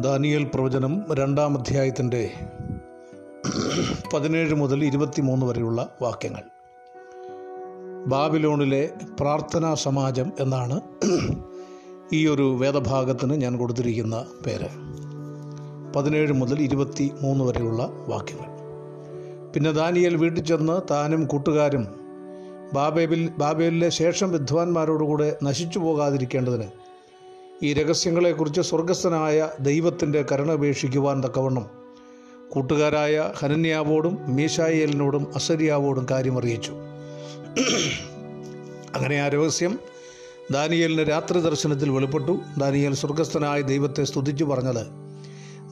Daniel പ്രവചനം രണ്ടാം അധ്യായത്തിന്റെ പതിനേഴ് മുതൽ ഇരുപത്തിമൂന്ന് വരെയുള്ള വാക്യങ്ങൾ. ബാബിലോണിലെ പ്രാർത്ഥനാ സമാജം എന്നാണ് ഈ ഒരു വേദഭാഗത്തിന് ഞാൻ കൊടുത്തിരിക്കുന്ന പേര്. പതിനേഴ് മുതൽ ഇരുപത്തി മൂന്ന് വരെയുള്ള വാക്യങ്ങൾ. പിന്നെ ദാനിയൽ വീട്ടിൽ ചെന്ന് താനും കൂട്ടുകാരും ബാബേബിൽ ബാബേലിലെ ശേഷം വിദ്വാൻമാരോടുകൂടെ നശിച്ചു പോകാതിരിക്കേണ്ടതിന് ഈ രഹസ്യങ്ങളെക്കുറിച്ച് സ്വർഗസ്ഥനായ ദൈവത്തിന്റെ കരുണപേക്ഷിക്കുവാൻ തക്കവണ്ണം. കൂട്ടുകാരായ ഹനന്യാവോടും മീശായേലിനോടും അസരിയാവോടും കാര്യമറിയിച്ചു. അങ്ങനെ ആ രഹസ്യം ദാനിയേലിന് രാത്രി ദർശനത്തിൽ വെളിപ്പെട്ടു. ദാനിയൽ സ്വർഗസ്ഥനായ ദൈവത്തെ സ്തുതിച്ചു പറഞ്ഞത്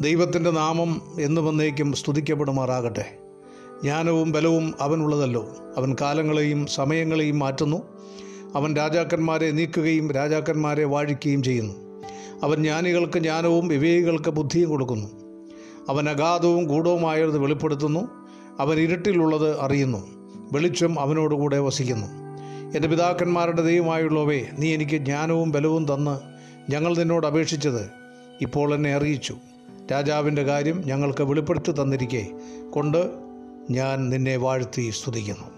ദൈവത്തിന്റെ നാമം എന്നു വന്നേക്കും സ്തുതിക്കപ്പെടുമാറാകട്ടെ. ജ്ഞാനവും ബലവും അവനുള്ളതല്ലോ. അവൻ കാലങ്ങളെയും സമയങ്ങളെയും മാറ്റുന്നു. അവൻ രാജാക്കന്മാരെ നീക്കുകയും രാജാക്കന്മാരെ വാഴിക്കുകയും ചെയ്യുന്നു. അവൻ ജ്ഞാനികൾക്ക് ജ്ഞാനവും വിവേകികൾക്ക് ബുദ്ധിയും കൊടുക്കുന്നു. അവൻ അഗാധവും ഗൂഢവുമായത് വെളിപ്പെടുത്തുന്നു. അവൻ ഇരുട്ടിലുള്ളത് അറിയുന്നു. വെളിച്ചം അവനോടുകൂടെ വസിക്കുന്നു. എന്റെ പിതാക്കന്മാരുടെ ദൈവമായുള്ളവേ നീ എനിക്ക് ജ്ഞാനവും ബലവും തന്ന് ഞങ്ങൾ നിന്നോട് അപേക്ഷിച്ചത് ഇപ്പോൾ എന്നെ അറിയിച്ചു. രാജാവിന്റെ കാര്യം ഞങ്ങൾക്ക് വെളിപ്പെടുത്തി തന്നിരിക്കെ കൊണ്ട് ഞാൻ നിന്നെ വാഴ്ത്തി സ്തുതിക്കുന്നു.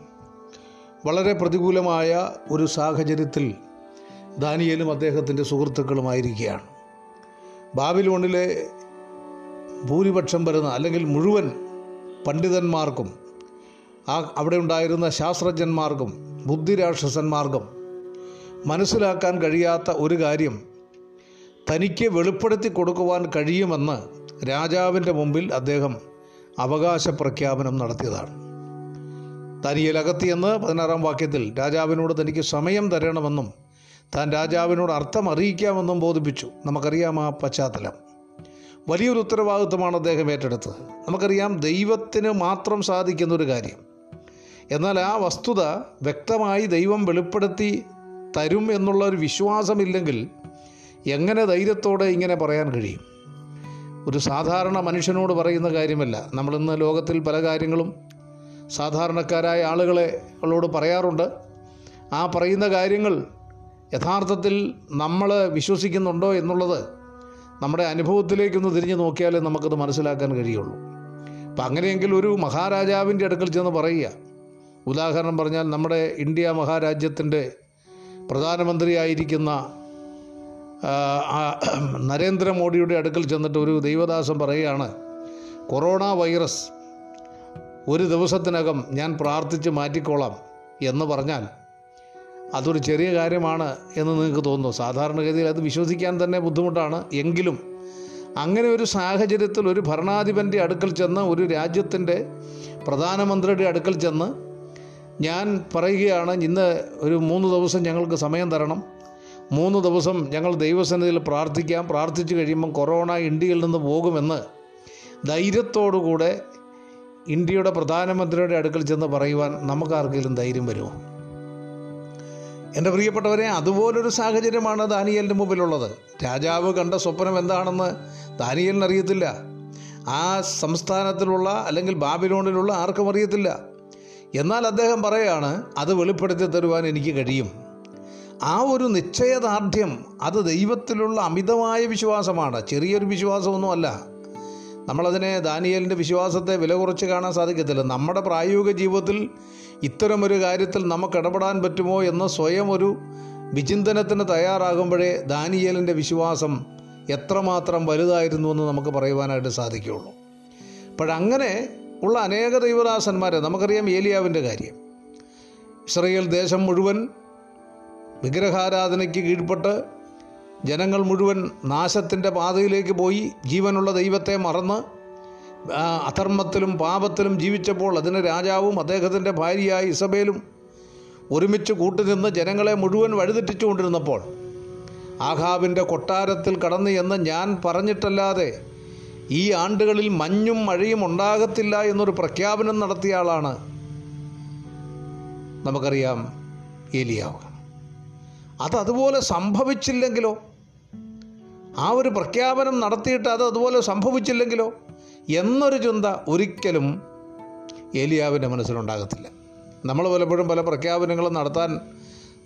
വളരെ പ്രതികൂലമായ ഒരു സാഹചര്യത്തിൽ ദാനിയേലും അദ്ദേഹത്തിന്റെ സുഹൃത്തുക്കളുമായിരിക്കുകയാണ്. ബാബിലോണിലെ ഭൂരിപക്ഷം വരുന്ന അല്ലെങ്കിൽ മുഴുവൻ പണ്ഡിതന്മാർക്കും ആ അവിടെ ഉണ്ടായിരുന്ന ശാസ്ത്രജ്ഞന്മാർക്കും ബുദ്ധിരാക്ഷസന്മാർക്കും മനസ്സിലാക്കാൻ കഴിയാത്ത ഒരു കാര്യം തനിക്ക് വെളിപ്പെടുത്തി കൊടുക്കുവാൻ കഴിയുമെന്ന് രാജാവിന്റെ മുമ്പിൽ അദ്ദേഹം അവകാശ പ്രഖ്യാപനം നടത്തിയതാണ്. ദാനിയേൽ അകത്തിയെന്ന് പതിനാറാം വാക്യത്തിൽ രാജാവിനോട് തനിക്ക് സമയം തരണമെന്നും താൻ രാജാവിനോട് അർത്ഥം അറിയിക്കാമെന്നും ബോധിപ്പിച്ചു. നമുക്കറിയാം ആ പശ്ചാത്തലം. വലിയൊരു ഉത്തരവാദിത്വമാണ് അദ്ദേഹം ഏറ്റെടുത്തത്. നമുക്കറിയാം ദൈവത്തിന് മാത്രം സാധിക്കുന്ന ഒരു കാര്യം. എന്നാൽ ആ വസ്തുത വ്യക്തമായി ദൈവം വെളിപ്പെടുത്തി തരും എന്നുള്ള ഒരു വിശ്വാസമില്ലെങ്കിൽ എങ്ങനെ ധൈര്യത്തോടെ ഇങ്ങനെ പറയാൻ കഴിയും? ഒരു സാധാരണ മനുഷ്യനോട് പറയുന്ന കാര്യമല്ല. നമ്മളിന്ന് ലോകത്തിൽ പല കാര്യങ്ങളും സാധാരണക്കാരായ ആളുകളെ ളോട് പറയാറുണ്ട്. ആ പറയുന്ന കാര്യങ്ങൾ യഥാർത്ഥത്തിൽ നമ്മൾ വിശ്വസിക്കുന്നുണ്ടോ എന്നുള്ളത് നമ്മുടെ അനുഭവത്തിലേക്കൊന്ന് തിരിഞ്ഞു നോക്കിയാലേ നമുക്കത് മനസ്സിലാക്കാൻ കഴിയുള്ളൂ. അപ്പം അങ്ങനെയെങ്കിൽ ഒരു മഹാരാജാവിന്റെ അടുക്കൽ ചെന്ന് പറയുക. ഉദാഹരണം പറഞ്ഞാൽ നമ്മുടെ ഇന്ത്യ മഹാരാജ്യത്തിന്റെ പ്രധാനമന്ത്രിയായിരിക്കുന്ന നരേന്ദ്രമോദിയുടെ അടുക്കൽ ചെന്നിട്ട് ഒരു ദൈവദാസം പറയുകയാണ്. കൊറോണ വൈറസ് ഒരു ദിവസത്തിനകം ഞാൻ പ്രാർത്ഥിച്ച് മാറ്റിക്കോളാം എന്ന് പറഞ്ഞാൽ അതൊരു ചെറിയ കാര്യമാണ് എന്ന് നിങ്ങൾക്ക് തോന്നുന്നു. സാധാരണഗതിയിൽ അത് വിശ്വസിക്കാൻ തന്നെ ബുദ്ധിമുട്ടാണ്. എങ്കിലും അങ്ങനെ ഒരു സാഹചര്യത്തിൽ ഒരു ഭരണാധിപന്റെ അടുക്കൽ ചെന്ന് ഒരു രാജ്യത്തിന്റെ പ്രധാനമന്ത്രിയുടെ അടുക്കൽ ചെന്ന് ഞാൻ പറയുകയാണ് ഇന്ന് ഒരു മൂന്ന് ദിവസം ഞങ്ങൾക്ക് സമയം തരണം. മൂന്ന് ദിവസം ഞങ്ങൾ ദൈവസന്നിധിയിൽ പ്രാർത്ഥിക്കാം. പ്രാർത്ഥിച്ചു കഴിയുമ്പം കൊറോണ ഇന്ത്യയിൽ നിന്ന് പോകുമെന്ന് ധൈര്യത്തോടുകൂടെ ഇന്ത്യയുടെ പ്രധാനമന്ത്രിയുടെ അടുക്കൽ ചെന്ന് പറയുവാൻ നമുക്കാർക്കെങ്കിലും ധൈര്യം വരുമോ? എന്റെ പ്രിയപ്പെട്ടവരെ അതുപോലൊരു സാഹചര്യമാണ് ദാനിയലിന്റെ മുമ്പിലുള്ളത്. രാജാവ് കണ്ട സ്വപ്നം എന്താണെന്ന് ദാനിയലിന് അറിയത്തില്ല. ആ സംസ്ഥാനത്തിലുള്ള അല്ലെങ്കിൽ ബാബിലോണിലുള്ള ആർക്കും അറിയത്തില്ല. എന്നാൽ അദ്ദേഹം പറയുകയാണ് അത് വെളിപ്പെടുത്തി തരുവാൻ എനിക്ക് കഴിയും. ആ ഒരു നിശ്ചയദാർഢ്യം അത് ദൈവത്തിലുള്ള അമിതമായ വിശ്വാസമാണ്. ചെറിയൊരു വിശ്വാസമൊന്നുമല്ല. നമ്മളതിനെ ദാനിയലിന്റെ വിശ്വാസത്തെ വില കുറച്ച് കാണാൻ സാധിക്കത്തില്ല. നമ്മുടെ പ്രായോഗിക ജീവിതത്തിൽ ഇത്തരമൊരു കാര്യത്തിൽ നമുക്ക് ഇടപെടാൻ പറ്റുമോ എന്ന് സ്വയം ഒരു വിചിന്തനത്തിന് തയ്യാറാകുമ്പോഴേ ദാനിയലിന്റെ വിശ്വാസം എത്രമാത്രം വലുതായിരുന്നു എന്ന് നമുക്ക് പറയുവാനായിട്ട് സാധിക്കുകയുള്ളൂ. അപ്പോഴങ്ങനെ ഉള്ള അനേക ദൈവദാസന്മാരെ നമുക്കറിയാം ഏലിയാവിന്റെ കാര്യം. ഇസ്രയേൽ ദേശം മുഴുവൻ വിഗ്രഹാരാധനയ്ക്ക് കീഴ്പ്പെട്ട് ജനങ്ങൾ മുഴുവൻ നാശത്തിന്റെ പാതയിലേക്ക് പോയി ജീവനുള്ള ദൈവത്തെ മറന്ന് അധർമ്മത്തിലും പാപത്തിലും ജീവിച്ചപ്പോൾ അതിന് രാജാവും അദ്ദേഹത്തിന്റെ ഭാര്യയായ ഇസബേലും ഒരുമിച്ച് കൂട്ടുനിന്ന് ജനങ്ങളെ മുഴുവൻ വഴിതെറ്റിച്ചുകൊണ്ടിരുന്നപ്പോൾ ആഹാബിന്റെ കൊട്ടാരത്തിൽ കടന്നു എന്ന് ഞാൻ പറഞ്ഞിട്ടല്ലാതെ ഈ ആണ്ടുകളിൽ മഞ്ഞും മഴയും ഉണ്ടാകത്തില്ല എന്നൊരു പ്രഖ്യാപനം നടത്തിയ ആളാണ് നമുക്കറിയാം ഏലിയാവ്. അത് അതുപോലെ സംഭവിച്ചില്ലെങ്കിലോ? ആ ഒരു പ്രഖ്യാപനം നടത്തിയിട്ട് അത് അതുപോലെ സംഭവിച്ചില്ലെങ്കിലോ എന്നൊരു ചിന്ത ഒരിക്കലും ഏലിയാവിന്റെ മനസ്സിലുണ്ടാകത്തില്ല. നമ്മൾ പലപ്പോഴും പല പ്രഖ്യാപനങ്ങളും നടത്താൻ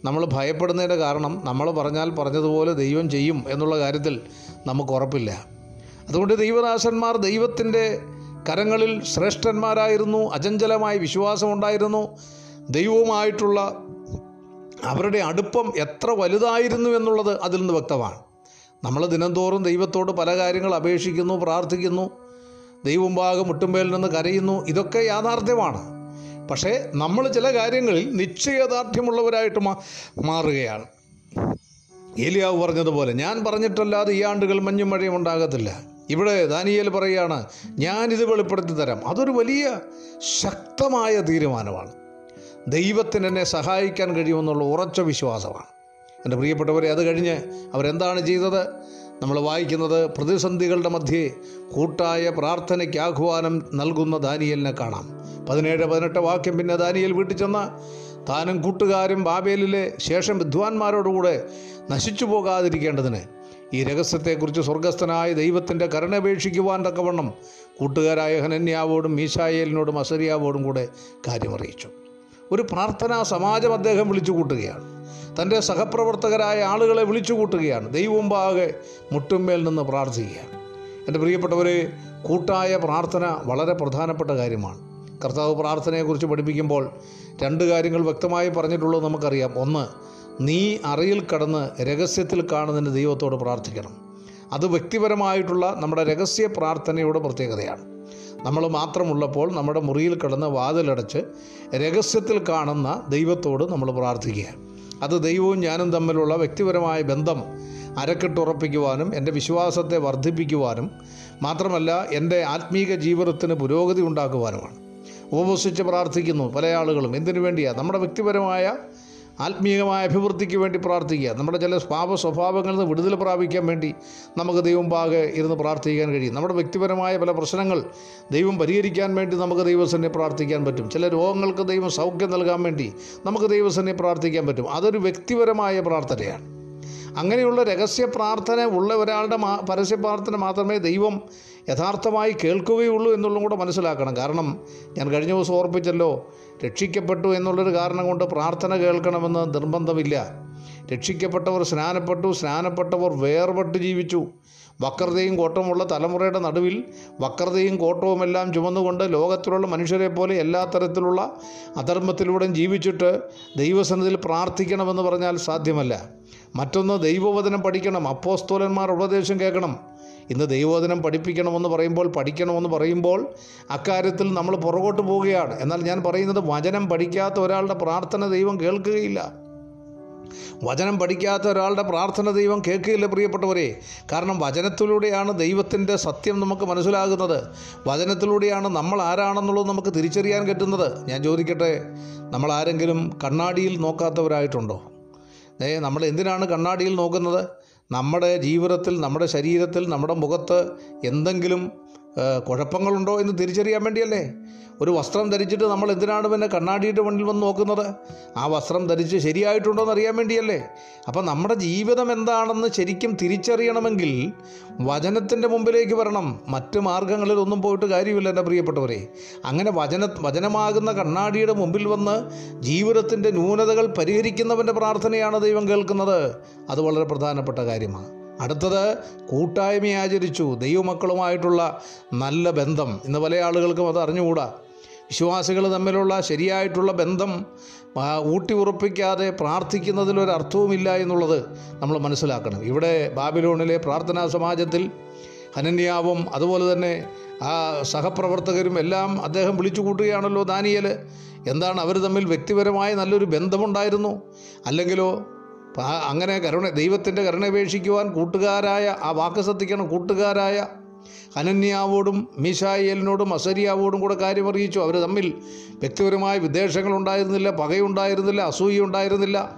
നമ്മൾ ഭയപ്പെടുന്നതിന്റെ കാരണം നമ്മൾ പറഞ്ഞാൽ പറഞ്ഞതുപോലെ ദൈവം ചെയ്യും എന്നുള്ള കാര്യത്തിൽ നമുക്ക് ഉറപ്പില്ല. അതുകൊണ്ട് ദൈവദാസന്മാർ ദൈവത്തിന്റെ കരങ്ങളിൽ ശ്രേഷ്ഠന്മാരായിരുന്നു അചഞ്ചലമായ വിശ്വാസമുണ്ടായിരുന്നു ദൈവവുമായിട്ടുള്ള അവരുടെ അടുപ്പം എത്ര വലുതായിരുന്നു എന്നുള്ളത് അതിൽ നിന്ന് വ്യക്തമാണ്. നമ്മൾ ദിനംതോറും ദൈവത്തോട് പല കാര്യങ്ങൾ അപേക്ഷിക്കുന്നു പ്രാർത്ഥിക്കുന്നു. ദൈവമുമ്പാകെ മുട്ടുമ്പേൽ നിന്ന് കരയുന്നു. ഇതൊക്കെ യാഥാർത്ഥ്യമാണ്. പക്ഷേ നമ്മൾ ചില കാര്യങ്ങളിൽ നിശ്ചയദാർഢ്യമുള്ളവരായിട്ട് മാറുകയാണ്. ഏലിയാവ് പറഞ്ഞതുപോലെ ഞാൻ പറഞ്ഞിട്ടല്ലാതെ ഈ ആണ്ടുകൾ മഞ്ഞും മഴയും ഉണ്ടാകത്തില്ല. ഇവിടെ ദാനിയേൽ പറയുകയാണ് ഞാനിത് വെളിപ്പെടുത്തി തരാം. അതൊരു വലിയ ശക്തമായ തീരുമാനമാണ്. ദൈവത്തിന് എന്നെ സഹായിക്കാൻ കഴിയുമെന്നുള്ള ഉറച്ച വിശ്വാസമാണ്. എന്റെ പ്രിയപ്പെട്ടവരെ അത് കഴിഞ്ഞ് അവരെന്താണ് ചെയ്തത്? നമ്മൾ വായിക്കുന്നത് പ്രതിസന്ധികളുടെ മധ്യേ കൂട്ടായ പ്രാർത്ഥനയ്ക്ക് ആഹ്വാനം നൽകുന്ന ദാനിയലിനെ കാണാം. പതിനേഴ് പതിനെട്ട് വാക്യം പിന്നെ ദാനിയൽ വീട്ടിൽ ചെന്ന് താനും കൂട്ടുകാരും ബാബേലിലെ ശേഷം വിദ്വാൻമാരോടുകൂടെ നശിച്ചു പോകാതിരിക്കേണ്ടതിന് ഈ രഹസ്യത്തെക്കുറിച്ച് സ്വർഗസ്ഥനായ ദൈവത്തിന്റെ കരുണപേക്ഷിക്കുവാൻ തക്കവണ്ണം കൂട്ടുകാരായ ഹനന്യാവോടും മീശായേലിനോടും അസരിയാവോടും കൂടെ കാര്യമറിയിച്ചു. ഒരു പ്രാർത്ഥനാ സമാജം അദ്ദേഹം വിളിച്ചു കൂട്ടുകയാണ്. തന്റെ സഹപ്രവർത്തകരായ ആളുകളെ വിളിച്ചു കൂട്ടുകയാണ് ദൈവമുമ്പാകെ മുട്ടുമ്മേൽ നിന്ന് പ്രാർത്ഥിക്കുകയാണ്. എന്റെ പ്രിയപ്പെട്ടവരെ കൂട്ടായ പ്രാർത്ഥന വളരെ പ്രധാനപ്പെട്ട കാര്യമാണ്. കർത്താവ് പ്രാർത്ഥനയെക്കുറിച്ച് പഠിപ്പിക്കുമ്പോൾ രണ്ട് കാര്യങ്ങൾ വ്യക്തമായി പറഞ്ഞിട്ടുള്ളത് നമുക്കറിയാം. ഒന്ന് നീ അറിയിൽ കടന്ന് രഹസ്യത്തിൽ കാണുന്നതിന് ദൈവത്തോട് പ്രാർത്ഥിക്കണം. അത് വ്യക്തിപരമായിട്ടുള്ള നമ്മുടെ രഹസ്യ പ്രാർത്ഥനയുടെ പ്രത്യേകതയാണ്. നമ്മൾ മാത്രമുള്ളപ്പോൾ നമ്മുടെ മുറിയിൽ കിടന്ന് വാതിലടച്ച് രഹസ്യത്തിൽ കാണുന്ന ദൈവത്തോട് നമ്മൾ പ്രാർത്ഥിക്കുക അത് ദൈവവും ഞാനും തമ്മിലുള്ള വ്യക്തിപരമായ ബന്ധം അരക്കെട്ടുറപ്പിക്കുവാനും എന്റെ വിശ്വാസത്തെ വർദ്ധിപ്പിക്കുവാനും മാത്രമല്ല എന്റെ ആത്മീക ജീവിതത്തിന് പുരോഗതി ഉണ്ടാക്കുവാനുമാണ്. ഉപവസിച്ച് പ്രാർത്ഥിക്കുന്നു പല ആളുകളും. എന്തിനു വേണ്ടിയാണ് നമ്മുടെ വ്യക്തിപരമായ ആത്മീയമായ അഭിവൃദ്ധിക്ക് വേണ്ടി പ്രാർത്ഥിക്കുക. നമ്മുടെ ചില പാപ സ്വഭാവങ്ങളിൽ നിന്ന് വിടുതൽ പ്രാപിക്കാൻ വേണ്ടി നമുക്ക് ദൈവം പാകെ ഇരുന്ന് പ്രാർത്ഥിക്കാൻ കഴിയും. നമ്മുടെ വ്യക്തിപരമായ പല പ്രശ്നങ്ങൾ ദൈവം പരിഹരിക്കാൻ വേണ്ടി നമുക്ക് ദൈവസന്നെ പ്രാർത്ഥിക്കാൻ പറ്റും. ചില രോഗങ്ങൾക്ക് ദൈവം സൗഖ്യം നൽകാൻ വേണ്ടി നമുക്ക് ദൈവസന്നെ പ്രാർത്ഥിക്കാൻ പറ്റും. അതൊരു വ്യക്തിപരമായ പ്രാർത്ഥനയാണ്. അങ്ങനെയുള്ള രഹസ്യ പ്രാർത്ഥന ഉള്ള ഒരാളുടെ മാ പരസ്യ പ്രാർത്ഥന മാത്രമേ ദൈവം യഥാർത്ഥമായി കേൾക്കുകയുള്ളൂ എന്നുള്ളതും കൂടെ മനസ്സിലാക്കണം. കാരണം ഞാൻ കഴിഞ്ഞ ദിവസം ഓർപ്പിച്ചല്ലോ രക്ഷിക്കപ്പെട്ടു എന്നുള്ളൊരു കാരണം കൊണ്ട് പ്രാർത്ഥന കേൾക്കണമെന്ന് നിർബന്ധമില്ല. രക്ഷിക്കപ്പെട്ടവർ സ്നാനപ്പെട്ടു സ്നാനപ്പെട്ടവർ വേർപെട്ട് ജീവിച്ചു. വക്രതയും കോട്ടവുമുള്ള തലമുറയുടെ നടുവിൽ വക്രതയും കോട്ടവുമെല്ലാം ചുമന്നുകൊണ്ട് ലോകത്തിലുള്ള മനുഷ്യരെ പോലെ എല്ലാ തരത്തിലുള്ള അധർമ്മത്തിലൂടെയും ജീവിച്ചിട്ട് ദൈവസന്നിധിയിൽ പ്രാർത്ഥിക്കണമെന്ന് പറഞ്ഞാൽ സാധ്യമല്ല. മറ്റൊന്ന് ദൈവവചനം പഠിക്കണം അപ്പോസ്തോലന്മാർ ഉപദേശം കേൾക്കണം. ഇന്ന് ദൈവോധനം പഠിപ്പിക്കണമെന്ന് പറയുമ്പോൾ പഠിക്കണമെന്ന് പറയുമ്പോൾ അക്കാര്യത്തിൽ നമ്മൾ പുറകോട്ട് പോവുകയാണ്. എന്നാൽ ഞാൻ പറയുന്നത് വചനം പഠിക്കാത്ത ഒരാളുടെ പ്രാർത്ഥന ദൈവം കേൾക്കുകയില്ല. വചനം പഠിക്കാത്ത ഒരാളുടെ പ്രാർത്ഥന ദൈവം കേൾക്കുകയില്ല പ്രിയപ്പെട്ടവരെ. കാരണം വചനത്തിലൂടെയാണ് ദൈവത്തിന്റെ സത്യം നമുക്ക് മനസ്സിലാകുന്നത്. വചനത്തിലൂടെയാണ് നമ്മൾ ആരാണെന്നുള്ളത് നമുക്ക് തിരിച്ചറിയാൻ പറ്റുന്നത്. ഞാൻ ചോദിക്കട്ടെ നമ്മൾ ആരെങ്കിലും കണ്ണാടിയിൽ നോക്കാത്തവരായിട്ടുണ്ടോ? ഏ നമ്മൾ എന്തിനാണ് കണ്ണാടിയിൽ നോക്കുന്നത്? നമ്മുടെ ജീവിതത്തിൽ നമ്മുടെ ശരീരത്തിൽ നമ്മുടെ മുഖത്ത് എന്തെങ്കിലും കുഴപ്പങ്ങളുണ്ടോ എന്ന് തിരിച്ചറിയാൻ വേണ്ടിയല്ലേ? ഒരു വസ്ത്രം ധരിച്ചിട്ട് നമ്മൾ എന്തിനാണ് പിന്നെ കണ്ണാടിയുടെ മുന്നിൽ വന്ന് നോക്കുന്നത്? ആ വസ്ത്രം ധരിച്ച് ശരിയായിട്ടുണ്ടോ എന്ന് അറിയാൻ വേണ്ടിയല്ലേ? അപ്പം നമ്മുടെ ജീവിതം എന്താണെന്ന് ശരിക്കും തിരിച്ചറിയണമെങ്കിൽ വചനത്തിന്റെ മുമ്പിലേക്ക് വരണം. മറ്റ് മാർഗങ്ങളിൽ ഒന്നും പോയിട്ട് കാര്യമില്ല എന്റെ പ്രിയപ്പെട്ടവരെ. അങ്ങനെ വചന വചനമാകുന്ന കണ്ണാടിയുടെ മുമ്പിൽ വന്ന് ജീവിതത്തിന്റെ ന്യൂനതകൾ പരിഹരിക്കുന്നവന്റെ പ്രാർത്ഥനയാണ് ദൈവം കേൾക്കുന്നത്. അത് വളരെ പ്രധാനപ്പെട്ട കാര്യമാണ്. അടുത്തത് കൂട്ടായ്മ ആചരിച്ചു. ദൈവമക്കളുമായിട്ടുള്ള നല്ല ബന്ധം ഇന്ന് പല ആളുകൾക്കും അത് അറിഞ്ഞുകൂടാ. വിശ്വാസികൾ തമ്മിലുള്ള ശരിയായിട്ടുള്ള ബന്ധം ഊട്ടി ഉറപ്പിക്കാതെ പ്രാർത്ഥിക്കുന്നതിലൊരർത്ഥവുമില്ല എന്നുള്ളത് നമ്മൾ മനസ്സിലാക്കണം. ഇവിടെ ബാബിലോണിലെ പ്രാർത്ഥനാ സമാജത്തിൽ ഹനന്യാവും അതുപോലെ തന്നെ ആ സഹപ്രവർത്തകരും എല്ലാം അദ്ദേഹം വിളിച്ചു കൂട്ടുകയാണല്ലോ ദാനിയൽ എന്താണ് അവർ തമ്മിൽ വ്യക്തിപരമായ നല്ലൊരു ബന്ധമുണ്ടായിരുന്നു? അല്ലെങ്കിലോ അങ്ങനെ കരുണ ദൈവത്തിന്റെ കരുണപേക്ഷിക്കുവാൻ കൂട്ടുകാരായ ആ വാക്ക് ശ്രദ്ധിക്കണം കൂട്ടുകാരായ അനന്യാവോടും മീശായേലിനോടും അസരിയാവോടും കൂടെ കാര്യം അറിയിച്ചു. അവർ തമ്മിൽ വ്യക്തിപരമായ വിദ്വേഷങ്ങൾ ഉണ്ടായിരുന്നില്ല പകയുണ്ടായിരുന്നില്ല അസൂയുണ്ടായിരുന്നില്ല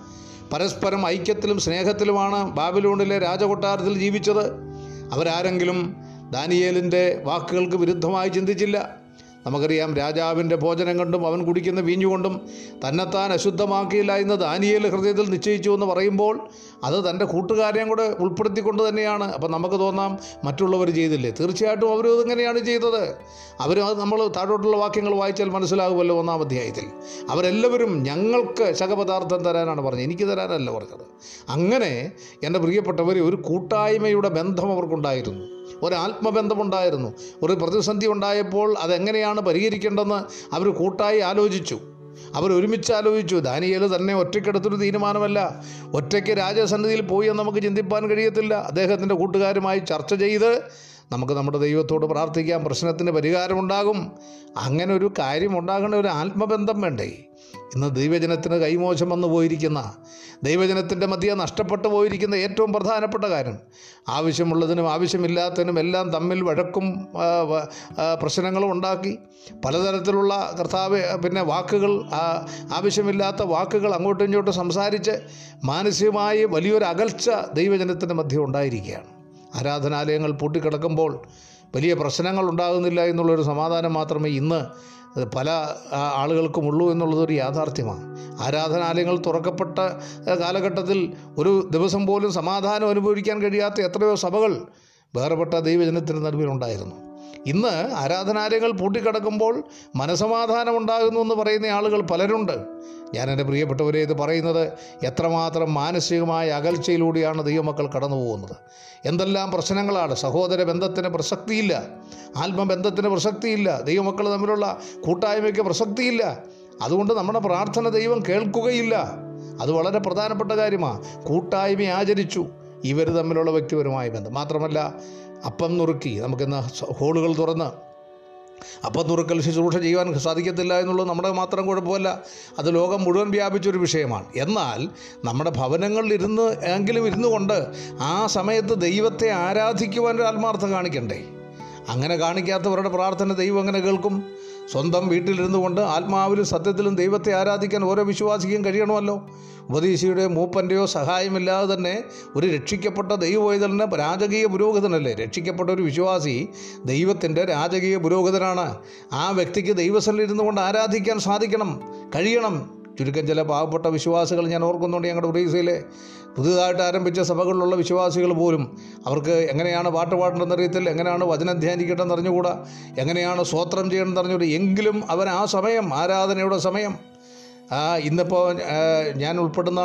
പരസ്പരം ഐക്യത്തിലും സ്നേഹത്തിലുമാണ് ബാബിലോണിലെ രാജകൊട്ടാരത്തിൽ ജീവിച്ചത്. അവരാരെങ്കിലും ദാനിയേലിന്റെ വാക്കുകൾക്ക് വിരുദ്ധമായി ചിന്തിച്ചില്ല. നമുക്കറിയാം രാജാവിന്റെ ഭോജനം കൊണ്ടും അവൻ കുടിക്കുന്ന വീഞ്ഞുകൊണ്ടും തന്നെത്താൻ അശുദ്ധമാക്കിയില്ല എന്ന് ദാനിയേൽ ഹൃദയത്തിൽ നിശ്ചയിച്ചു എന്ന് പറയുമ്പോൾ അത് തന്റെ കൂട്ടുകാരെയും കൂടെ ഉൾപ്പെടുത്തിക്കൊണ്ട് തന്നെയാണ്. അപ്പം നമുക്ക് തോന്നാം മറ്റുള്ളവർ ചെയ്തില്ലേ? തീർച്ചയായിട്ടും അവരും അതിങ്ങനെയാണ് ചെയ്തത്. അവർ അത് നമ്മൾ താഴോട്ടുള്ള വാക്യങ്ങൾ വായിച്ചാൽ മനസ്സിലാകുമല്ലോ ഒന്നാം അധ്യായത്തിൽ. അവരെല്ലാവരും ഞങ്ങൾക്ക് ശകപദാർത്ഥം തരാനാണ് പറഞ്ഞത്. എനിക്ക് തരാനല്ല പറഞ്ഞത്. അങ്ങനെ എന്റെ പ്രിയപ്പെട്ടവർ ഒരു കൂട്ടായ്മയുടെ ബന്ധം അവർക്കുണ്ടായിരുന്നു. ഒരു ആത്മബന്ധമുണ്ടായിരുന്നു ഒരു പ്രതിസന്ധി ഉണ്ടായപ്പോൾ അതെങ്ങനെയാണ് പരിഹരിക്കേണ്ടതെന്ന് അവർ കൂട്ടായി ആലോചിച്ചു. അവർ ഒരുമിച്ച് ആലോചിച്ചു ദാനിയേൽ തന്നെ ഒറ്റയ്ക്കെടുത്തൊരു തീരുമാനമല്ല. ഒറ്റയ്ക്ക് രാജസന്നിധിയിൽ പോയി എന്ന് നമുക്ക് ചിന്തിപ്പാൻ കഴിയത്തില്ല. അദ്ദേഹത്തിന്റെ കൂട്ടുകാരുമായി ചർച്ച ചെയ്ത് നമുക്ക് നമ്മുടെ ദൈവത്തോട് പ്രാർത്ഥിക്കാം. പ്രശ്നത്തിന് പരിഹാരമുണ്ടാകും. അങ്ങനെ ഒരു കാര്യം ഉണ്ടാകേണ്ട ഒരു ആത്മബന്ധം വേണ്ടേ? ഇന്ന് ദൈവജനത്തിന് കൈമോശം വന്നു പോയിരിക്കുന്ന ദൈവജനത്തിന്റെ മധ്യ നഷ്ടപ്പെട്ടു പോയിരിക്കുന്ന ഏറ്റവും പ്രധാനപ്പെട്ട കാര്യം. ആവശ്യമുള്ളതിനും ആവശ്യമില്ലാത്തതിനും എല്ലാം തമ്മിൽ വഴക്കും പ്രശ്നങ്ങളും ഉണ്ടാക്കി. പലതരത്തിലുള്ള കർത്താവ് പിന്നെ വാക്കുകൾ ആവശ്യമില്ലാത്ത വാക്കുകൾ അങ്ങോട്ടും ഇങ്ങോട്ടും സംസാരിച്ച് മാനസികമായി വലിയൊരു അകൽച്ച ദൈവജനത്തിന്റെ മധ്യ ഉണ്ടായിരിക്കുകയാണ്. ആരാധനാലയങ്ങൾ പൂട്ടിക്കിടക്കുമ്പോൾ വലിയ പ്രശ്നങ്ങൾ ഉണ്ടാകുന്നില്ല എന്നുള്ളൊരു സമാധാനം മാത്രമേ ഇന്ന് പല ആളുകൾക്കും ആളുകൾക്കുമുള്ളൂ എന്നുള്ളതൊരു യാഥാർത്ഥ്യമാണ്. ആരാധനാലയങ്ങൾ തുറക്കപ്പെട്ട കാലഘട്ടത്തിൽ ഒരു ദിവസം പോലും സമാധാനം അനുഭവിക്കാൻ കഴിയാത്ത എത്രയോ സഭകൾ വേറെപ്പെട്ട ദൈവജനത്തിന് നടുവിലുണ്ടായിരുന്നു. ഇന്ന് ആരാധനാലയങ്ങൾ പൂട്ടിക്കിടക്കുമ്പോൾ മനസമാധാനം ഉണ്ടാകുന്നു എന്ന് പറയുന്ന ആളുകൾ പലരുണ്ട്. ഞാൻ എന്റെ പ്രിയപ്പെട്ടവരെ ഇത് പറയുന്നത് എത്രമാത്രം മാനസികമായ അകൽച്ചയിലൂടെയാണ് ദൈവമക്കൾ കടന്നു പോകുന്നത് എന്തെല്ലാം പ്രശ്നങ്ങളാണ്? സഹോദര ബന്ധത്തിന് പ്രസക്തിയില്ല. ആത്മബന്ധത്തിന് പ്രസക്തിയില്ല. ദൈവമക്കൾ തമ്മിലുള്ള കൂട്ടായ്മയ്ക്ക് പ്രസക്തിയില്ല. അതുകൊണ്ട് നമ്മുടെ പ്രാർത്ഥന ദൈവം കേൾക്കുകയില്ല. അത് വളരെ പ്രധാനപ്പെട്ട കാര്യമാണ് കൂട്ടായ്മ ആചരിച്ചു. ഇവർ തമ്മിലുള്ള വ്യക്തിപരമായ ബന്ധം. മാത്രമല്ല അപ്പം നുറുക്കി നമുക്കിന്ന് ഹോളുകൾ തുറന്ന്. അപ്പം നുറുക്കൽ ശുശ്രൂഷ ചെയ്യുവാൻ സാധിക്കത്തില്ല എന്നുള്ളത് നമ്മുടെ മാത്രം കുഴപ്പമല്ല. അത് ലോകം മുഴുവൻ വ്യാപിച്ചൊരു വിഷയമാണ്. എന്നാൽ നമ്മുടെ ഭവനങ്ങളിൽ ഇരുന്ന് എങ്കിലും ഇരുന്നു കൊണ്ട് ആ സമയത്ത് ദൈവത്തെ ആരാധിക്കുവാൻ ഒരു ആത്മാർത്ഥം കാണിക്കണ്ടേ? അങ്ങനെ കാണിക്കാത്തവരുടെ പ്രാർത്ഥന ദൈവം അങ്ങനെ കേൾക്കും. സ്വന്തം വീട്ടിലിരുന്നു കൊണ്ട് ആത്മാവിലും സത്യത്തിലും ദൈവത്തെ ആരാധിക്കാൻ ഓരോ വിശ്വാസിക്കും കഴിയണമല്ലോ. ഉപദേശിയുടെയോ മൂപ്പന്റെയോ സഹായമില്ലാതെ തന്നെ ഒരു രക്ഷിക്കപ്പെട്ട ദൈവവൈതലിന് രാജകീയ പുരോഹിതനല്ലേ? രക്ഷിക്കപ്പെട്ട ഒരു വിശ്വാസി ദൈവത്തിന്റെ രാജകീയ പുരോഹിതനാണ്. ആ വ്യക്തിക്ക് ദൈവസ്ഥലിൽ ഇരുന്നു കൊണ്ട് ആരാധിക്കാൻ സാധിക്കണം കഴിയണം. ചുരുക്കം ചില പാവപ്പെട്ട വിശ്വാസികൾ ഞാൻ ഓർക്കുന്നുണ്ട് ഞങ്ങളുടെ ഒറീസയിലെ പുതുതായിട്ട് ആരംഭിച്ച സഭകളിലുള്ള വിശ്വാസികൾ പോലും. അവർക്ക് എങ്ങനെയാണ് പാട്ട് പാടേണ്ടതെന്ന് അറിയത്തില്ല എങ്ങനെയാണ് വചനം ധ്യാനിക്കേണ്ടതെന്ന് അറിഞ്ഞുകൂടാ എങ്ങനെയാണ് സ്വോത്രം ചെയ്യണമെന്ന് അറിഞ്ഞുകൂടാ എങ്കിലും അവൻ ആ സമയം ആരാധനയുടെ സമയം ഇന്നിപ്പോൾ ഞാൻ ഉൾപ്പെടുന്ന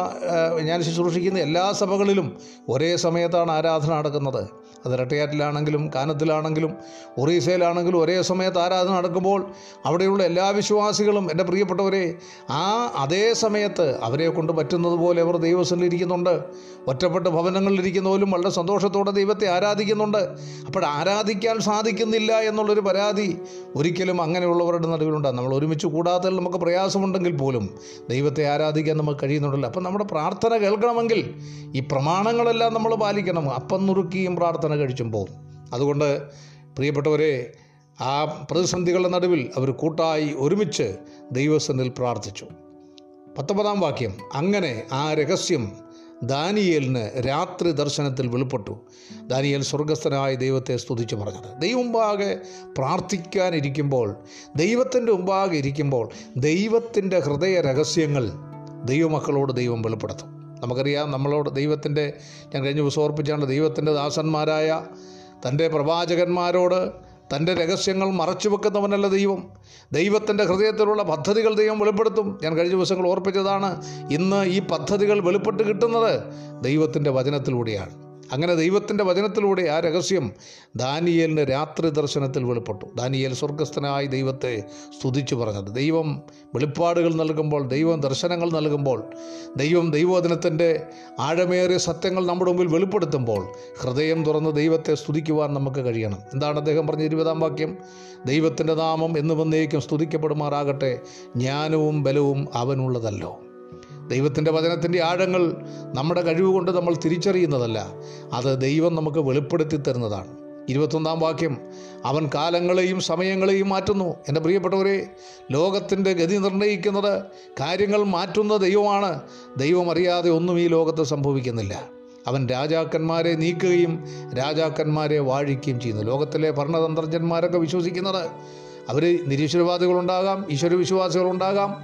ഞാൻ ശുശ്രൂഷിക്കുന്ന എല്ലാ സഭകളിലും ഒരേ സമയത്താണ് ആരാധന നടക്കുന്നത്. അത് റട്ടയാറ്റിലാണെങ്കിലും കാനത്തിലാണെങ്കിലും ഒറീസയിലാണെങ്കിലും ഒരേ സമയത്ത് ആരാധന നടക്കുമ്പോൾ അവിടെയുള്ള എല്ലാ വിശ്വാസികളും എന്റെ പ്രിയപ്പെട്ടവരെ ആ അതേ സമയത്ത് അവരെ കൊണ്ട് പറ്റുന്നത് പോലെ അവർ ദൈവസ്ഥലിൽ ഇരിക്കുന്നുണ്ട്. ഒറ്റപ്പെട്ട ഭവനങ്ങളിലിരിക്കുന്നവരും വളരെ സന്തോഷത്തോടെ ദൈവത്തെ ആരാധിക്കുന്നുണ്ട്. അപ്പോൾ ആരാധിക്കാൻ സാധിക്കുന്നില്ല എന്നുള്ളൊരു പരാതി ഒരിക്കലും അങ്ങനെയുള്ളവരുടെ നടുവിലുണ്ടാകും നമ്മൾ ഒരുമിച്ച് കൂടാത്തതിൽ നമുക്ക് പ്രയാസമുണ്ടെങ്കിൽ പോലും ദൈവത്തെ ആരാധിക്കാൻ നമുക്ക് കഴിയുന്നുണ്ടല്ലോ. അപ്പം നമ്മുടെ പ്രാർത്ഥന കേൾക്കണമെങ്കിൽ ഈ പ്രമാണങ്ങളെല്ലാം നമ്മൾ പാലിക്കണം. അപ്പം നുറുക്കിയും പ്രാർത്ഥന കഴിച്ചും പോകും അതുകൊണ്ട് പ്രിയപ്പെട്ടവരെ ആ പ്രതിസന്ധികളുടെ നടുവിൽ അവർ കൂട്ടായി ഒരുമിച്ച് ദൈവസനിൽ പ്രാർത്ഥിച്ചു. പത്തൊമ്പതാം വാക്യം അങ്ങനെ ആ രഹസ്യം ദാനിയേലിന് രാത്രി ദർശനത്തിൽ വെളിപ്പെട്ടു. ദാനിയേൽ സ്വർഗസ്ഥനായ ദൈവത്തെ സ്തുതിച്ചു പറഞ്ഞത്. ദൈവം മുമ്പാകെ പ്രാർത്ഥിക്കാനിരിക്കുമ്പോൾ ദൈവത്തിന്റെ മുമ്പാകെ ഇരിക്കുമ്പോൾ ദൈവത്തിന്റെ ഹൃദയ രഹസ്യങ്ങൾ ദൈവമക്കളോട് ദൈവം വെളിപ്പെടുത്തും. നമുക്കറിയാം നമ്മളോട് ദൈവത്തിന്റെ ഞാൻ കഴിഞ്ഞ ദിവസം ഓർപ്പിച്ചാണ് ദൈവത്തിന്റെ ദാസന്മാരായ തന്റെ പ്രവാചകന്മാരോട് തന്റെ രഹസ്യങ്ങൾ മറച്ചു വെക്കുന്നവനല്ല ദൈവം. ദൈവത്തിന്റെ ഹൃദയത്തിലുള്ള പദ്ധതികൾ ദൈവം വെളിപ്പെടുത്തും. ഞാൻ കഴിഞ്ഞ ദിവസങ്ങൾ ഓർപ്പിച്ചതാണ് ഇന്ന് ഈ പദ്ധതികൾ വെളിപ്പെട്ട് കിട്ടുന്നത് ദൈവത്തിന്റെ വചനത്തിലൂടെയാണ്. അങ്ങനെ ദൈവത്തിന്റെ വചനത്തിലൂടെ ആ രഹസ്യം ദാനിയലിന്റെ രാത്രി ദർശനത്തിൽ വെളിപ്പെട്ടു. ദാനിയേൽ സ്വർഗസ്ഥനായി ദൈവത്തെ സ്തുതിച്ചു പറഞ്ഞത്. ദൈവം വെളിപ്പാടുകൾ നൽകുമ്പോൾ ദൈവം ദർശനങ്ങൾ നൽകുമ്പോൾ ദൈവം ദൈവവചനത്തിന്റെ ആഴമേറിയ സത്യങ്ങൾ നമ്മുടെ മുമ്പിൽ വെളിപ്പെടുത്തുമ്പോൾ ഹൃദയം തുറന്ന് ദൈവത്തെ സ്തുതിക്കുവാൻ നമുക്ക് കഴിയണം. എന്താണ് അദ്ദേഹം പറഞ്ഞ ഇരുപതാം വാക്യം? ദൈവത്തിന്റെ നാമം എന്നു വന്നേക്കും സ്തുതിക്കപ്പെടുമാറാകട്ടെ. ജ്ഞാനവും ബലവും അവനുള്ളതല്ലോ. ദൈവത്തിന്റെ വചനത്തിന്റെ ആഴങ്ങൾ നമ്മുടെ കഴിവ് കൊണ്ട് നമ്മൾ തിരിച്ചറിയുന്നതല്ല. അത് ദൈവം നമുക്ക് വെളിപ്പെടുത്തി തരുന്നതാണ്. ഇരുപത്തൊന്നാം വാക്യം അവൻ കാലങ്ങളെയും സമയങ്ങളെയും മാറ്റുന്നു. എന്റെ പ്രിയപ്പെട്ടവരെ ലോകത്തിന്റെ ഗതി നിർണയിക്കുന്നത് കാര്യങ്ങൾ മാറ്റുന്ന ദൈവമാണ്. ദൈവം അറിയാതെ ഒന്നും ഈ ലോകത്ത് സംഭവിക്കുന്നില്ല. അവൻ രാജാക്കന്മാരെ നീക്കുകയും രാജാക്കന്മാരെ വാഴിക്കുകയും ചെയ്യുന്നു. ലോകത്തിലെ ഭരണതന്ത്രജ്ഞന്മാരൊക്കെ വിശ്വസിക്കുന്നത് അവർ നിരീശ്വരവാദികളുണ്ടാകാം ഈശ്വര വിശ്വാസികളുണ്ടാകാം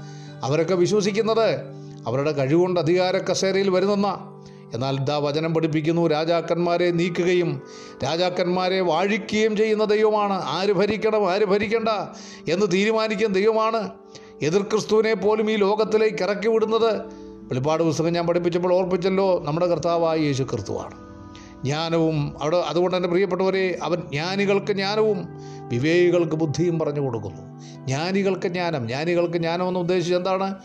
അവരൊക്കെ വിശ്വസിക്കുന്നത് അവരുടെ കഴിവുകൊണ്ട് അധികാര കസേരയിൽ വരുന്നെന്ന. എന്നാൽ ഇതാ വചനം പഠിപ്പിക്കുന്നു രാജാക്കന്മാരെ നീക്കുകയും രാജാക്കന്മാരെ വാഴിക്കുകയും ചെയ്യുന്ന ദൈവമാണ്. ആര് ഭരിക്കണം ആര് ഭരിക്കണ്ട എന്ന് തീരുമാനിക്കുന്ന ദൈവമാണ് എതിർ ക്രിസ്തുവിനെ പോലും ഈ ലോകത്തിലേക്ക് ഇറക്കി വിടുന്നത്. വെളിപ്പാട് പുസ്തകം ഞാൻ പഠിപ്പിച്ചപ്പോൾ ഓർപ്പിച്ചല്ലോ നമ്മുടെ കർത്താവായ യേശു ക്രിസ്തുവാണ് ജ്ഞാനവും അവിടെ അതുകൊണ്ട് തന്നെ പ്രിയപ്പെട്ടവരെ അവൻ ജ്ഞാനികൾക്ക് ജ്ഞാനവും വിവേകികൾക്ക് ബുദ്ധിയും പറഞ്ഞു കൊടുക്കുന്നു. ജ്ഞാനികൾക്ക് ജ്ഞാനം ജ്ഞാനികൾക്ക് ജ്ഞാനം എന്ന് ഉദ്ദേശിച്ചത് എന്താണ്?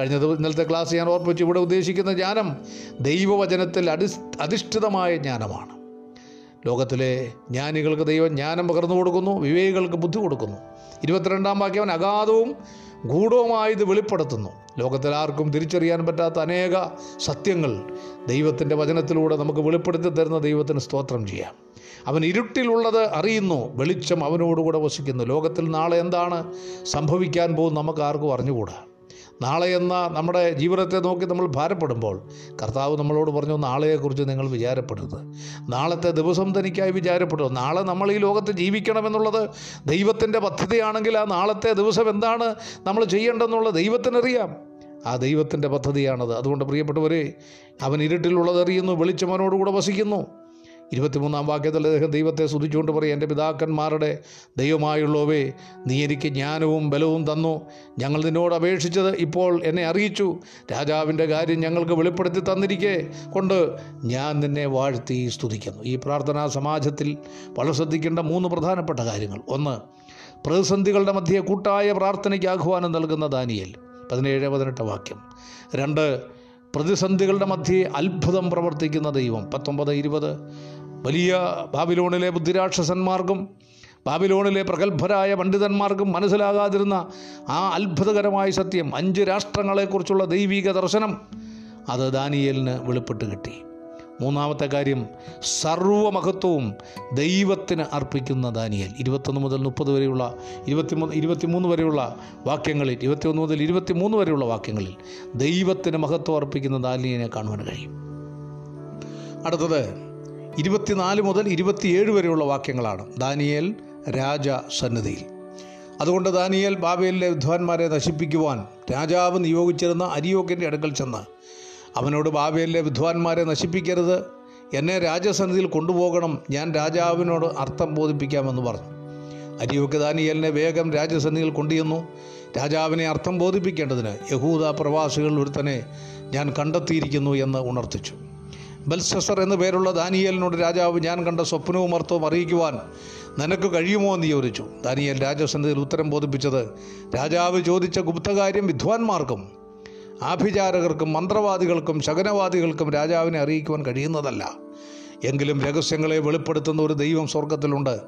കഴിഞ്ഞ ഇന്നലത്തെ ക്ലാസ് ഞാൻ ഓർപ്പിച്ചു ഇവിടെ ഉദ്ദേശിക്കുന്ന ജ്ഞാനം ദൈവവചനത്തിൽ അടി അധിഷ്ഠിതമായ ജ്ഞാനമാണ്. ലോകത്തിലെ ജ്ഞാനികൾക്ക് ദൈവം ജ്ഞാനം പകർന്നു കൊടുക്കുന്നു വിവേകികൾക്ക് ബുദ്ധി കൊടുക്കുന്നു. ഇരുപത്തിരണ്ടാം വാക്യം അവൻ അഗാധവും ഗൂഢവുമായത് വെളിപ്പെടുത്തുന്നു. ലോകത്തിൽ ആർക്കും തിരിച്ചറിയാൻ പറ്റാത്ത അനേക സത്യങ്ങൾ ദൈവത്തിന്റെ വചനത്തിലൂടെ നമുക്ക് വെളിപ്പെടുത്തി തരുന്ന ദൈവത്തിന് സ്തോത്രം ചെയ്യാം. അവൻ ഇരുട്ടിലുള്ളത് അറിയുന്നു വെളിച്ചം അവനോടുകൂടെ വസിക്കുന്നു. ലോകത്തിൽ നാളെ എന്താണ് സംഭവിക്കാൻ പോകും നമുക്ക് ആർക്കും അറിഞ്ഞുകൂടാ. നാളെ എന്ന നമ്മുടെ ജീവിതത്തെ നോക്കി നമ്മൾ ഭാരപ്പെടുമ്പോൾ കർത്താവ് നമ്മളോട് പറഞ്ഞു നാളെയെക്കുറിച്ച് നിങ്ങൾ വിചാരപ്പെടരുത്. നാളത്തെ ദിവസം തനിക്കായി വിചാരപ്പെടുക നാളെ നമ്മൾ ഈ ലോകത്ത് ജീവിക്കണമെന്നുള്ളത് ദൈവത്തിന്റെ പദ്ധതിയാണെങ്കിൽ ആ നാളത്തെ ദിവസം എന്താണ് നമ്മൾ ചെയ്യേണ്ടതെന്നുള്ളത് ദൈവത്തിനറിയാം. ആ ദൈവത്തിന്റെ പദ്ധതിയാണത്. അതുകൊണ്ട് പ്രിയപ്പെട്ടവരെ അവൻ ഇരുട്ടിലുള്ളതറിയുന്നു വെളിച്ചം വസിക്കുന്നു. ഇരുപത്തിമൂന്നാം വാക്യത്തിൽ അദ്ദേഹം ദൈവത്തെ സ്തുതിച്ചുകൊണ്ട് പറയും എന്റെ പിതാക്കന്മാരുടെ ദൈവമായുള്ളവേ നീ എനിക്ക് ജ്ഞാനവും ബലവും തന്നു. ഞങ്ങൾ നിന്നോട് അപേക്ഷിച്ചത് ഇപ്പോൾ എന്നെ അറിയിച്ചു. രാജാവിന്റെ കാര്യം ഞങ്ങൾക്ക് വെളിപ്പെടുത്തി തന്നിരിക്കെ കൊണ്ട് ഞാൻ നിന്നെ വാഴ്ത്തി സ്തുതിക്കുന്നു. ഈ പ്രാർത്ഥനാ സമാജത്തിൽ വളരെ ശ്രദ്ധിക്കേണ്ട മൂന്ന് പ്രധാനപ്പെട്ട കാര്യങ്ങൾ. ഒന്ന് പ്രതിസന്ധികളുടെ മധ്യേ കൂട്ടായ പ്രാർത്ഥനയ്ക്ക് ആഹ്വാനം നൽകുന്ന ദാനിയൽ. പതിനേഴ് പതിനെട്ട് വാക്യം. രണ്ട് പ്രതിസന്ധികളുടെ മധ്യേ അത്ഭുതം പ്രവർത്തിക്കുന്ന ദൈവം. പത്തൊമ്പത് ഇരുപത് വലിയ ബാബിലോണിലെ ബുദ്ധിരാക്ഷസന്മാർക്കും ബാബിലോണിലെ പ്രഗത്ഭരായ പണ്ഡിതന്മാർക്കും മനസ്സിലാകാതിരുന്ന ആ അത്ഭുതകരമായ സത്യം അഞ്ച് രാഷ്ട്രങ്ങളെക്കുറിച്ചുള്ള ദൈവിക ദർശനം അത് ദാനിയേലിന് വെളിപ്പെട്ട് കിട്ടി. മൂന്നാമത്തെ കാര്യം സർവമഹത്വവും ദൈവത്തിന് അർപ്പിക്കുന്ന ദാനിയേൽ. ഇരുപത്തൊന്ന് മുതൽ മുപ്പത് വരെയുള്ള ഇരുപത്തിമൂന്ന് ഇരുപത്തിമൂന്ന് വരെയുള്ള വാക്യങ്ങളിൽ ഇരുപത്തിയൊന്ന് മുതൽ ഇരുപത്തിമൂന്ന് വരെയുള്ള വാക്യങ്ങളിൽ ദൈവത്തിന് മഹത്വം അർപ്പിക്കുന്ന ദാനിയനെ കാണുവാൻ കഴിയും. അടുത്തത് ഇരുപത്തിനാല് മുതൽ ഇരുപത്തിയേഴ് വരെയുള്ള വാക്യങ്ങളാണ്. ദാനിയേൽ രാജ സന്നിധിയിൽ അതുകൊണ്ട് ദാനിയേൽ ബാബേലിലെ വിദ്വാൻമാരെ നശിപ്പിക്കുവാൻ രാജാവ് നിയോഗിച്ചിരുന്ന അരിയോക്കിന്റെ അടുക്കൽ ചെന്ന് അവനോട് ബാബേലിലെ വിദ്വാൻമാരെ നശിപ്പിക്കരുത്. എന്നെ രാജസന്നിധിയിൽ കൊണ്ടുപോകണം. ഞാൻ രാജാവിനോട് അർത്ഥം ബോധിപ്പിക്കാമെന്ന് പറഞ്ഞു. അരിയോക്ക് ദാനിയേലിനെ വേഗം രാജസന്നിധിയിൽ കൊണ്ടുചെന്നു. രാജാവിനെ അർത്ഥം ബോധിപ്പിക്കേണ്ടതിന് യഹൂദ പ്രവാസികളിൽ ഒരുത്തനെ ഞാൻ കണ്ടെത്തിയിരിക്കുന്നു എന്ന് ഉണർത്തിച്ചു. ബൽസസർ എന്നു പേരുള്ള ദാനിയേലിനോട് രാജാവ് ഞാൻ കണ്ട സ്വപ്നവും അർത്ഥവും അറിയിക്കുവാൻ നിനക്ക് കഴിയുമോ? എന്ന് ചോദിച്ചു. ദാനിയേൽ രാജസന്നിധിയിൽ ഉത്തരം ബോധിപ്പിച്ചത് രാജാവ് ചോദിച്ച ഗുപ്തകാര്യം വിദ്വാൻമാർക്കും ആഭിചാരകർക്കും മന്ത്രവാദികൾക്കും ശകനവാദികൾക്കും രാജാവിനെ അറിയിക്കുവാൻ കഴിയുന്നതല്ല. എങ്കിലും രഹസ്യങ്ങളെ വെളിപ്പെടുത്തുന്ന ഒരു ദൈവം സ്വർഗത്തിലുണ്ട്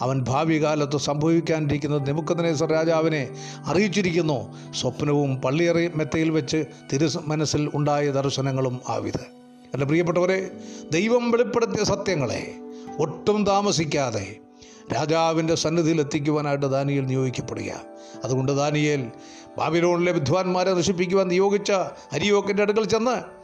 അവൻ ഭാവി കാലത്ത് സംഭവിക്കാനിരിക്കുന്നത് നെബുക്കദ്നേസർ രാജാവിനെ അറിയിച്ചിരിക്കുന്നു. സ്വപ്നവും പള്ളിയറി മെത്തയിൽ വെച്ച് തിരു മനസ്സിൽ ഉണ്ടായ ദർശനങ്ങളും ആവിത്. എന്റെ പ്രിയപ്പെട്ടവരെ ദൈവം വെളിപ്പെടുത്തിയ സത്യങ്ങളെ ഒട്ടും താമസിക്കാതെ രാജാവിന്റെ സന്നിധിയിൽ എത്തിക്കുവാനായിട്ട് ദാനിയേൽ നിയോഗിക്കപ്പെടുക. അതുകൊണ്ട് ദാനിയേൽ ബാബിലോണിലെ വിദ്വാൻമാരെ നശിപ്പിക്കുവാൻ നിയോഗിച്ച അരിയോക്കിന്റെ അടുക്കൽ ചെന്ന്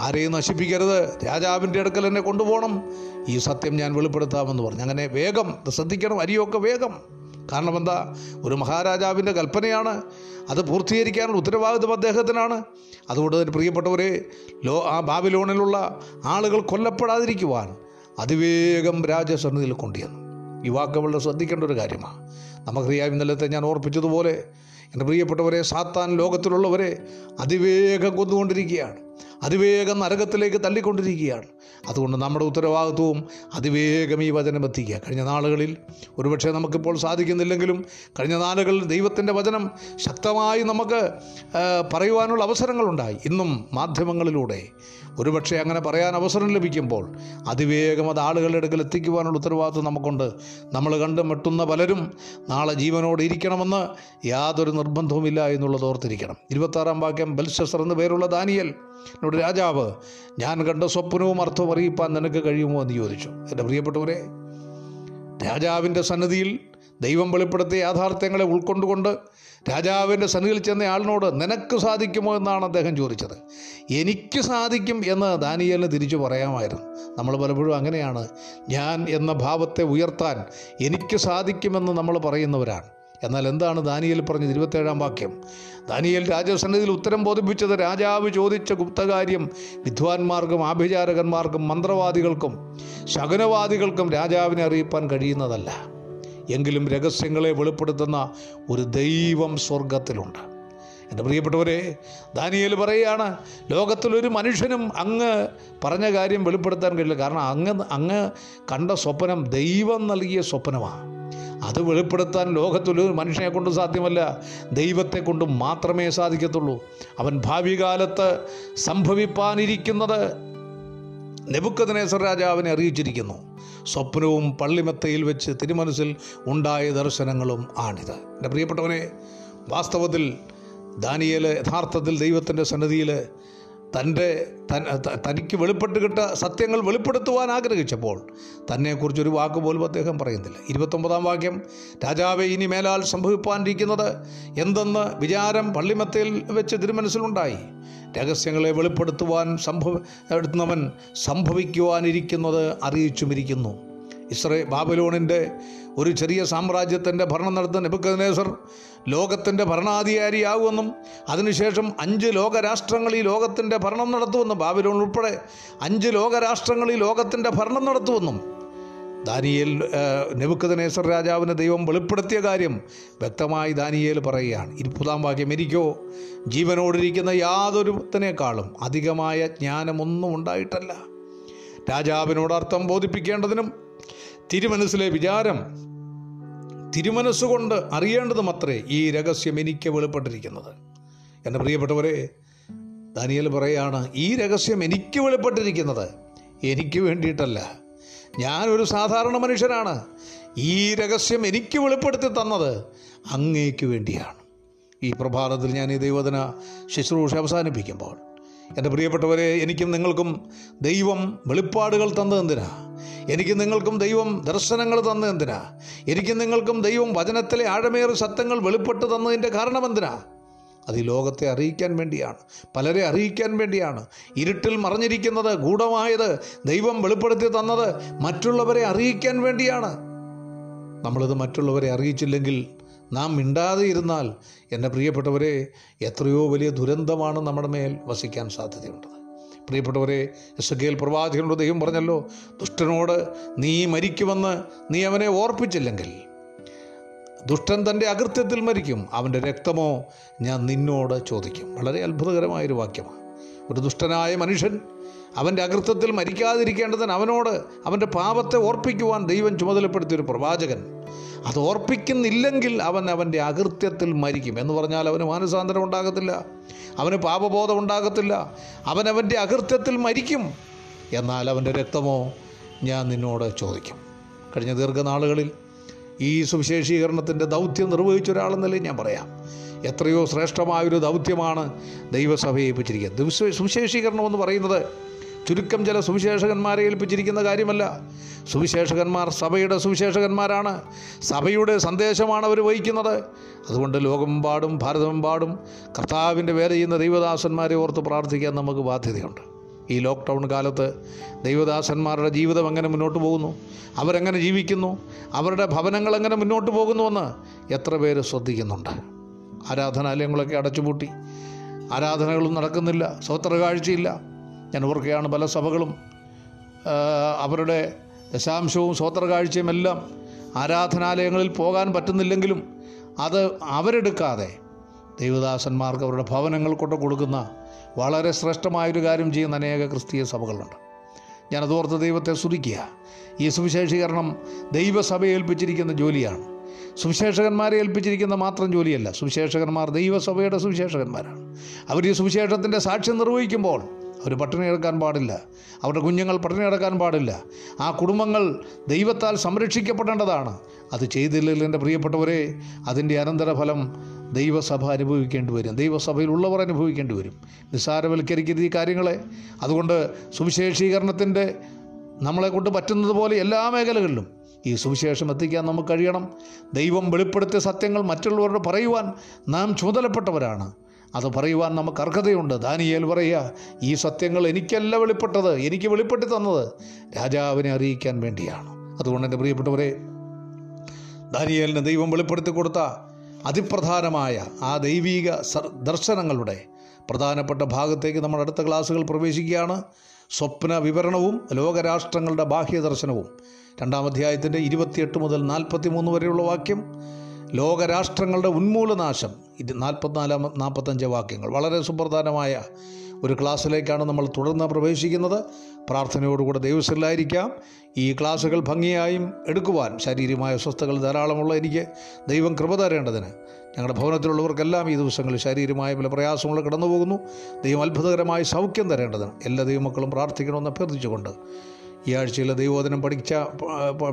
ആരെയും നശിപ്പിക്കരുത് രാജാവിന്റെ അടുക്കൽ എന്നെ കൊണ്ടുപോകണം ഈ സത്യം ഞാൻ വെളിപ്പെടുത്താമെന്ന് പറഞ്ഞു. അങ്ങനെ വേഗം ശ്രദ്ധിക്കണം അരിയൊക്കെ വേഗം. കാരണം എന്താ? ഒരു മഹാരാജാവിന്റെ കൽപ്പനയാണ്. അത് പൂർത്തീകരിക്കാനുള്ള ഉത്തരവാദിത്വം അദ്ദേഹത്തിനാണ്. അതുകൊണ്ട് തന്നെ പ്രിയപ്പെട്ടവരെ ലോ ആ ബാബിലോണിലുള്ള ആളുകൾ കൊല്ലപ്പെടാതിരിക്കുവാൻ അതിവേഗം രാജസന്നിധിയിൽ കൊണ്ടുവന്നു ഈ ശ്രദ്ധിക്കേണ്ട ഒരു കാര്യമാണ്. നമുക്കറിയാം ഇന്നലത്തെ ഞാൻ ഓർപ്പിച്ചതുപോലെ എന്റെ പ്രിയപ്പെട്ടവരെ സാത്താൻ ലോകത്തിലുള്ളവരെ അതിവേഗം കൊന്നുകൊണ്ടിരിക്കുകയാണ്. അതിവേഗം നരകത്തിലേക്ക് തള്ളിക്കൊണ്ടിരിക്കുകയാണ്. അതുകൊണ്ട് നമ്മുടെ ഉത്തരവാദിത്വവും അതിവേഗം ഈ വചനം എത്തിക്കുക. കഴിഞ്ഞ നാളുകളിൽ ഒരുപക്ഷെ നമുക്കിപ്പോൾ സാധിക്കുന്നില്ലെങ്കിലും കഴിഞ്ഞ നാളുകളിൽ ദൈവത്തിന്റെ വചനം ശക്തമായി നമുക്ക് പറയുവാനുള്ള അവസരങ്ങളുണ്ടായി. ഇന്നും മാധ്യമങ്ങളിലൂടെ ഒരുപക്ഷെ അങ്ങനെ പറയാൻ അവസരം ലഭിക്കുമ്പോൾ അതിവേഗം അത് ആളുകളുടെ അടുക്കൽ എത്തിക്കുവാനുള്ള ഉത്തരവാദിത്വം നമുക്കുണ്ട്. നമ്മൾ കണ്ട് മെട്ടുന്ന പലരും നാളെ ജീവനോടെ ഇരിക്കണമെന്ന് യാതൊരു നിർബന്ധവുമില്ല എന്നുള്ളത് ഓർത്തിരിക്കണം. ഇരുപത്താറാം വാക്യം ബൽഷസർ എന്ന് പേരുള്ള ദാനിയൽ എന്നോട് രാജാവ് ഞാൻ കണ്ട സ്വപ്നവും അർത്ഥവും അറിയിപ്പാൻ നിനക്ക് കഴിയുമോ? എന്ന് ചോദിച്ചു. എന്റെ പ്രിയപ്പെട്ടവരെ രാജാവിന്റെ സന്നിധിയിൽ ദൈവം വെളിപ്പെടുത്തിയ യാഥാർത്ഥ്യങ്ങളെ ഉൾക്കൊണ്ടുകൊണ്ട് രാജാവിന്റെ സന്നിധിയിൽ ചെന്ന ആളിനോട് നിനക്ക് സാധിക്കുമോ എന്നാണ് അദ്ദേഹം ചോദിച്ചത്. എനിക്ക് സാധിക്കും എന്ന് ദാനിയേലിന് തിരിച്ചു പറയാമായിരുന്നു. നമ്മൾ പലപ്പോഴും അങ്ങനെയാണ്. ഞാൻ എന്ന ഭാവത്തെ ഉയർത്താൻ എനിക്ക് സാധിക്കുമെന്ന് നമ്മൾ പറയുന്നവരാണ്. എന്നാൽ എന്താണ് ദാനിയൽ പറഞ്ഞത്? ഇരുപത്തേഴാം വാക്യം. ദാനിയൽ രാജസന്നിധിയിൽ ഉത്തരം ബോധിപ്പിച്ചത് രാജാവ് ചോദിച്ച ഗുപ്തകാര്യം വിദ്വാൻമാർക്കും ആഭിചാരകന്മാർക്കും മന്ത്രവാദികൾക്കും ശകുനവാദികൾക്കും രാജാവിനെ അറിയിപ്പാൻ കഴിയുന്നതല്ല. എങ്കിലും രഹസ്യങ്ങളെ വെളിപ്പെടുത്തുന്ന ഒരു ദൈവം സ്വർഗത്തിലുണ്ട് എന്റെ പ്രിയപ്പെട്ടവരെ ദാനിയേൽ പറയുകയാണ് ലോകത്തിലൊരു മനുഷ്യനും അങ്ങ് പറഞ്ഞ കാര്യം വെളിപ്പെടുത്താൻ കഴിയില്ല. കാരണം അങ്ങ് അങ്ങ് കണ്ട സ്വപ്നം ദൈവം നൽകിയ സ്വപ്നമാണ് അത് വെളിപ്പെടുത്താൻ ലോകത്തിലൊരു മനുഷ്യനെ കൊണ്ട് സാധ്യമല്ല ദൈവത്തെ കൊണ്ട് മാത്രമേ സാധിക്കത്തുള്ളൂ. അവൻ ഭാവി കാലത്ത് സംഭവിപ്പാനിരിക്കുന്നത് നെബുക്കദിനേശ്വർ രാജാവിനെ അറിയിച്ചിരിക്കുന്നു. സ്വപ്നവും പള്ളിമെത്തയിൽ വെച്ച് തിരുമനസിൽ ഉണ്ടായ ദർശനങ്ങളും ആണിത്. എന്റെ പ്രിയപ്പെട്ടവനെ വാസ്തവത്തിൽ ദാനിയേൽ യഥാർത്ഥത്തിൽ ദൈവത്തിന്റെ സന്നിധിയിൽ തന്റെ തൻ- തനിക്ക് വെളിപ്പെട്ട് കിട്ട സത്യങ്ങൾ വെളിപ്പെടുത്തുവാൻ ആഗ്രഹിച്ചപ്പോൾ തന്നെക്കുറിച്ചൊരു വാക്ക് പോലും അദ്ദേഹം പറയുന്നില്ല. ഇരുപത്തൊമ്പതാം വാക്യം രാജാവെ ഇനി മേലാൽ സംഭവിപ്പാനിരിക്കുന്നത് എന്തെന്ന് വിചാരം പള്ളിമത്തയിൽ വെച്ച് തിരുമനസ്സിലുണ്ടായി? രഹസ്യങ്ങളെ വെളിപ്പെടുത്തുവാൻ സംഭവ എടുക്കുന്നവൻ സംഭവിക്കുവാനിരിക്കുന്നത് അറിയിച്ചുമിരിക്കുന്നു. ഇസ്രേ ബാബലോണിന്റെ ഒരു ചെറിയ സാമ്രാജ്യത്തിന്റെ ഭരണം നടത്തുന്ന നെബുക്കദ്നേസർ ലോകത്തിന്റെ ഭരണാധികാരിയാകുമെന്നും അതിനുശേഷം അഞ്ച് ലോകരാഷ്ട്രങ്ങൾ ഈ ലോകത്തിന്റെ ഭരണം നടത്തുമെന്നും ബാബിലോൺ ഉൾപ്പെടെ അഞ്ച് ലോകരാഷ്ട്രങ്ങൾ ഈ ലോകത്തിന്റെ ഭരണം നടത്തുമെന്നും ദാനിയേൽ നെബുക്കദനേസർ രാജാവിന് ദൈവം വെളിപ്പെടുത്തിയ കാര്യം വ്യക്തമായി ദാനിയേൽ പറയുകയാണ്. ഇരുപതാം വാക്യം എനിക്കോ ജീവനോടിരിക്കുന്ന യാതൊരുത്തിനേക്കാളും അധികമായ ജ്ഞാനമൊന്നും ഉണ്ടായിട്ടല്ല. രാജാവിനോട് അർത്ഥം ബോധിപ്പിക്കേണ്ടതിനും തിരുമനസ്സിലെ വിചാരം തിരുമനസ്സുകൊണ്ട് അറിയേണ്ടതും അത്രേ ഈ രഹസ്യം എനിക്ക് വെളിപ്പെട്ടിരിക്കുന്നത്. എന്റെ പ്രിയപ്പെട്ടവരെ ദാനിയൽ പറയുകയാണ് ഈ രഹസ്യം എനിക്ക് വെളിപ്പെട്ടിരിക്കുന്നത് എനിക്ക് വേണ്ടിയിട്ടല്ല. ഞാനൊരു സാധാരണ മനുഷ്യനാണ്. ഈ രഹസ്യം എനിക്ക് വെളിപ്പെടുത്തി തന്നത് അങ്ങേക്ക് വേണ്ടിയാണ്. ഈ പ്രഭാതത്തിൽ ഞാൻ ഈ ദൈവദിന ശുശ്രൂഷ അവസാനിപ്പിക്കുമ്പോൾ എന്റെ പ്രിയപ്പെട്ടവരെ എനിക്കും നിങ്ങൾക്കും ദൈവം വെളിപ്പാടുകൾ തന്നത് എന്തിനാ? എനിക്ക് നിങ്ങൾക്കും ദൈവം ദർശനങ്ങൾ തന്നതെന്തിനാ എനിക്കും നിങ്ങൾക്കും ദൈവം വചനത്തിലെ ആഴമേറി സത്യങ്ങൾ വെളിപ്പെട്ട് തന്നതിന്റെ കാരണം എന്തിനാ? അത് ഈ ലോകത്തെ അറിയിക്കാൻ വേണ്ടിയാണ്. പലരെ അറിയിക്കാൻ വേണ്ടിയാണ്. ഇരുട്ടിൽ മറഞ്ഞിരിക്കുന്നത് ഗൂഢമായത് ദൈവം വെളിപ്പെടുത്തി തന്നത് മറ്റുള്ളവരെ അറിയിക്കാൻ വേണ്ടിയാണ്. നമ്മളിത് മറ്റുള്ളവരെ അറിയിച്ചില്ലെങ്കിൽ നാം മിണ്ടാതെ ഇരുന്നാൽ എന്റെ പ്രിയപ്പെട്ടവരെ എത്രയോ വലിയ ദുരന്തമാണ് നമ്മുടെ മേൽ വസിക്കാൻ സാധ്യതയുണ്ട്. പ്രിയപ്പെട്ടവരെ എസ് പ്രവാചകനോട് ദൈവം പറഞ്ഞല്ലോ ദുഷ്ടനോട് നീ മരിക്കുമെന്ന് നീ അവനെ ഓർപ്പിച്ചില്ലെങ്കിൽ ദുഷ്ടൻ തന്റെ അകൃത്യത്തിൽ മരിക്കും. അവന്റെ രക്തമോ ഞാൻ നിന്നോട് ചോദിക്കും. വളരെ അത്ഭുതകരമായൊരു വാക്യമാണ്. ഒരു ദുഷ്ടനായ മനുഷ്യൻ അവന്റെ അകൃത്യത്തിൽ മരിക്കാതിരിക്കേണ്ടതിന് അവനോട് അവന്റെ പാപത്തെ ഓർപ്പിക്കുവാൻ ദൈവം ചുമതലപ്പെടുത്തിയൊരു പ്രവാചകൻ. അത് ഓർപ്പിക്കുന്നില്ലെങ്കിൽ അവൻ അവന്റെ അകൃത്യത്തിൽ മരിക്കും. എന്ന് പറഞ്ഞാൽ അവന് മാനസാന്തരം ഉണ്ടാകത്തില്ല. അവന് പാപബോധം ഉണ്ടാകത്തില്ല. അവൻ അവന്റെ അകൃത്യത്തിൽ മരിക്കും. എന്നാൽ അവന്റെ രക്തമോ ഞാൻ നിന്നോട് ചോദിക്കും. കഴിഞ്ഞ ദീർഘനാളുകളിൽ ഈ സുവിശേഷീകരണത്തിന്റെ ദൗത്യം നിർവഹിച്ച ഒരാളെന്നല്ലേ ഞാൻ പറയാം. എത്രയോ ശ്രേഷ്ഠമായൊരു ദൗത്യമാണ് ദൈവസഭയെ ഏൽപ്പിച്ചിരിക്കുന്നത്. സുവിശേഷീകരണം എന്ന് പറയുന്നത് ചുരുക്കം ചില സുവിശേഷകന്മാരെ ഏൽപ്പിച്ചിരിക്കുന്ന കാര്യമല്ല. സുവിശേഷകന്മാർ സഭയുടെ സുവിശേഷകന്മാരാണ്. സഭയുടെ സന്ദേശമാണ് അവർ വഹിക്കുന്നത്. അതുകൊണ്ട് ലോകമെമ്പാടും ഭാരതമെമ്പാടും കർത്താവിന്റെ വേല ചെയ്യുന്ന ദൈവദാസന്മാരെ ഓർത്ത് പ്രാർത്ഥിക്കാൻ നമുക്ക് ബാധ്യതയുണ്ട്. ഈ ലോക്ക്ഡൗൺ കാലത്ത് ദൈവദാസന്മാരുടെ ജീവിതം എങ്ങനെ മുന്നോട്ട് പോകുന്നു? അവരെങ്ങനെ ജീവിക്കുന്നു? അവരുടെ ഭവനങ്ങൾ എങ്ങനെ മുന്നോട്ട് പോകുന്നുവെന്ന് എത്ര പേര് ശ്രദ്ധിക്കുന്നുണ്ട്? ആരാധനാലയങ്ങളൊക്കെ അടച്ചുപൂട്ടി. ആരാധനകളും നടക്കുന്നില്ല. സ്വോത്രകാഴ്ചയില്ല. ഞാൻ ഓർക്കുകയാണ് പല സഭകളും അവരുടെ ദശാംശവും സ്വോത്രകാഴ്ചയും എല്ലാം ആരാധനാലയങ്ങളിൽ പോകാൻ പറ്റുന്നില്ലെങ്കിലും അത് അവരെടുക്കാതെ ദൈവദാസന്മാർക്ക് അവരുടെ ഭവനങ്ങൾ കൊടുക്കുന്ന വളരെ ശ്രേഷ്ഠമായൊരു കാര്യം ചെയ്യുന്ന അനേക ക്രിസ്തീയ സഭകളുണ്ട്. ഞാനത് ഓർത്ത് ദൈവത്തെ സ്തുതിക്കുക. ഈ സുവിശേഷീകരണം ദൈവസഭയെ ഏൽപ്പിച്ചിരിക്കുന്ന ജോലിയാണ്. സുവിശേഷകന്മാരെ ഏൽപ്പിച്ചിരിക്കുന്ന മാത്രം ജോലിയല്ല. സുവിശേഷകന്മാർ ദൈവസഭയുടെ സുവിശേഷകന്മാരാണ്. അവർ ഈ സുവിശേഷത്തിന്റെ സാക്ഷ്യം നിർവഹിക്കുമ്പോൾ അവർ പട്ടിണി കിടക്കാൻ പാടില്ല. അവരുടെ കുഞ്ഞുങ്ങൾ പട്ടിണി കിടക്കാൻ പാടില്ല. ആ കുടുംബങ്ങൾ ദൈവത്താൽ സംരക്ഷിക്കപ്പെടേണ്ടതാണ്. അത് ചെയ്തില്ലെങ്കിൽ എന്റെ പ്രിയപ്പെട്ടവരെ അതിന്റെ അനന്തരഫലം ദൈവസഭ അനുഭവിക്കേണ്ടി വരും. ദൈവസഭയിലുള്ളവർ അനുഭവിക്കേണ്ടി വരും. നിസ്സാരവൽക്കരിക്കരുത് ഈ കാര്യങ്ങളെ. അതുകൊണ്ട് സുവിശേഷീകരണത്തിന്റെ നമ്മളെ കൊണ്ട് പറ്റുന്നത് പോലെ എല്ലാ മേഖലകളിലും ഈ സുവിശേഷം എത്തിക്കാൻ നമുക്ക് കഴിയണം. ദൈവം വെളിപ്പെടുത്തിയ സത്യങ്ങൾ മറ്റുള്ളവരോട് പറയുവാൻ നാം ചുമതലപ്പെട്ടവരാണ്. അത് പറയുവാൻ നമുക്ക് അർഹതയുണ്ട്. ദാനിയേൽ പറയുക ഈ സത്യങ്ങൾ എനിക്കല്ല വെളിപ്പെട്ടത് എനിക്ക് വെളിപ്പെട്ടി തന്നത് രാജാവിനെ അറിയിക്കാൻ വേണ്ടിയാണ്. അതുകൊണ്ട് എന്റെ പ്രിയപ്പെട്ടവരെ ദാനിയേലിന് ദൈവം വെളിപ്പെടുത്തി കൊടുത്ത അതിപ്രധാനമായ ആ ദൈവീക ദർശനങ്ങളുടെ പ്രധാനപ്പെട്ട ഭാഗത്തേക്ക് നമ്മൾ അടുത്ത ക്ലാസ്സുകൾ പ്രവേശിക്കുകയാണ്. സ്വപ്ന വിവരണവും ലോകരാഷ്ട്രങ്ങളുടെ ബാഹ്യ ദർശനവും. രണ്ടാം അധ്യായത്തിന്റെ ഇരുപത്തിയെട്ട് മുതൽ നാൽപ്പത്തി മൂന്ന് വരെയുള്ള വാക്യം. ലോകരാഷ്ട്രങ്ങളുടെ ഉന്മൂലനാശം. ഇത് നാൽപ്പത്തിനാലാം നാൽപ്പത്തഞ്ച് വാക്യങ്ങൾ. വളരെ സുപ്രധാനമായ ഒരു ക്ലാസ്സിലേക്കാണ് നമ്മൾ തുടർന്ന് പ്രവേശിക്കുന്നത്. പ്രാർത്ഥനയോടുകൂടെ ദൈവസ്ഥലായിരിക്കാം ഈ ക്ലാസ്സുകൾ ഭംഗിയായും എടുക്കുവാൻ ശാരീരികമായ അസ്വസ്ഥതകൾ ധാരാളമുള്ള എനിക്ക് ദൈവം കൃപ തരേണ്ടതിന്. ഞങ്ങളുടെ ഭവനത്തിലുള്ളവർക്കെല്ലാം ഈ ദിവസങ്ങളിൽ ശാരീരികമായ പല പ്രയാസങ്ങൾ കടന്നു പോകുന്നു ദൈവം അത്ഭുതകരമായ സൗഖ്യം തരേണ്ടതിന് എല്ലാ ദൈവമക്കളും പ്രാർത്ഥിക്കണമെന്ന് അഭ്യർത്ഥിച്ചുകൊണ്ട് ഈ ആഴ്ചയിലെ ദൈവോധനം പഠിച്ച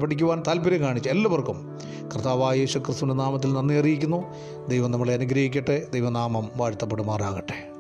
പഠിക്കുവാൻ താല്പര്യം കാണിച്ച എല്ലാവർക്കും കർത്താവായ യേശു ക്രിസ്തുവിന്റെ നാമത്തിൽ നന്ദി അറിയിക്കുന്നു. ദൈവം നമ്മളെ അനുഗ്രഹിക്കട്ടെ. ദൈവനാമം വാഴ്ത്തപ്പെടുമാറാകട്ടെ.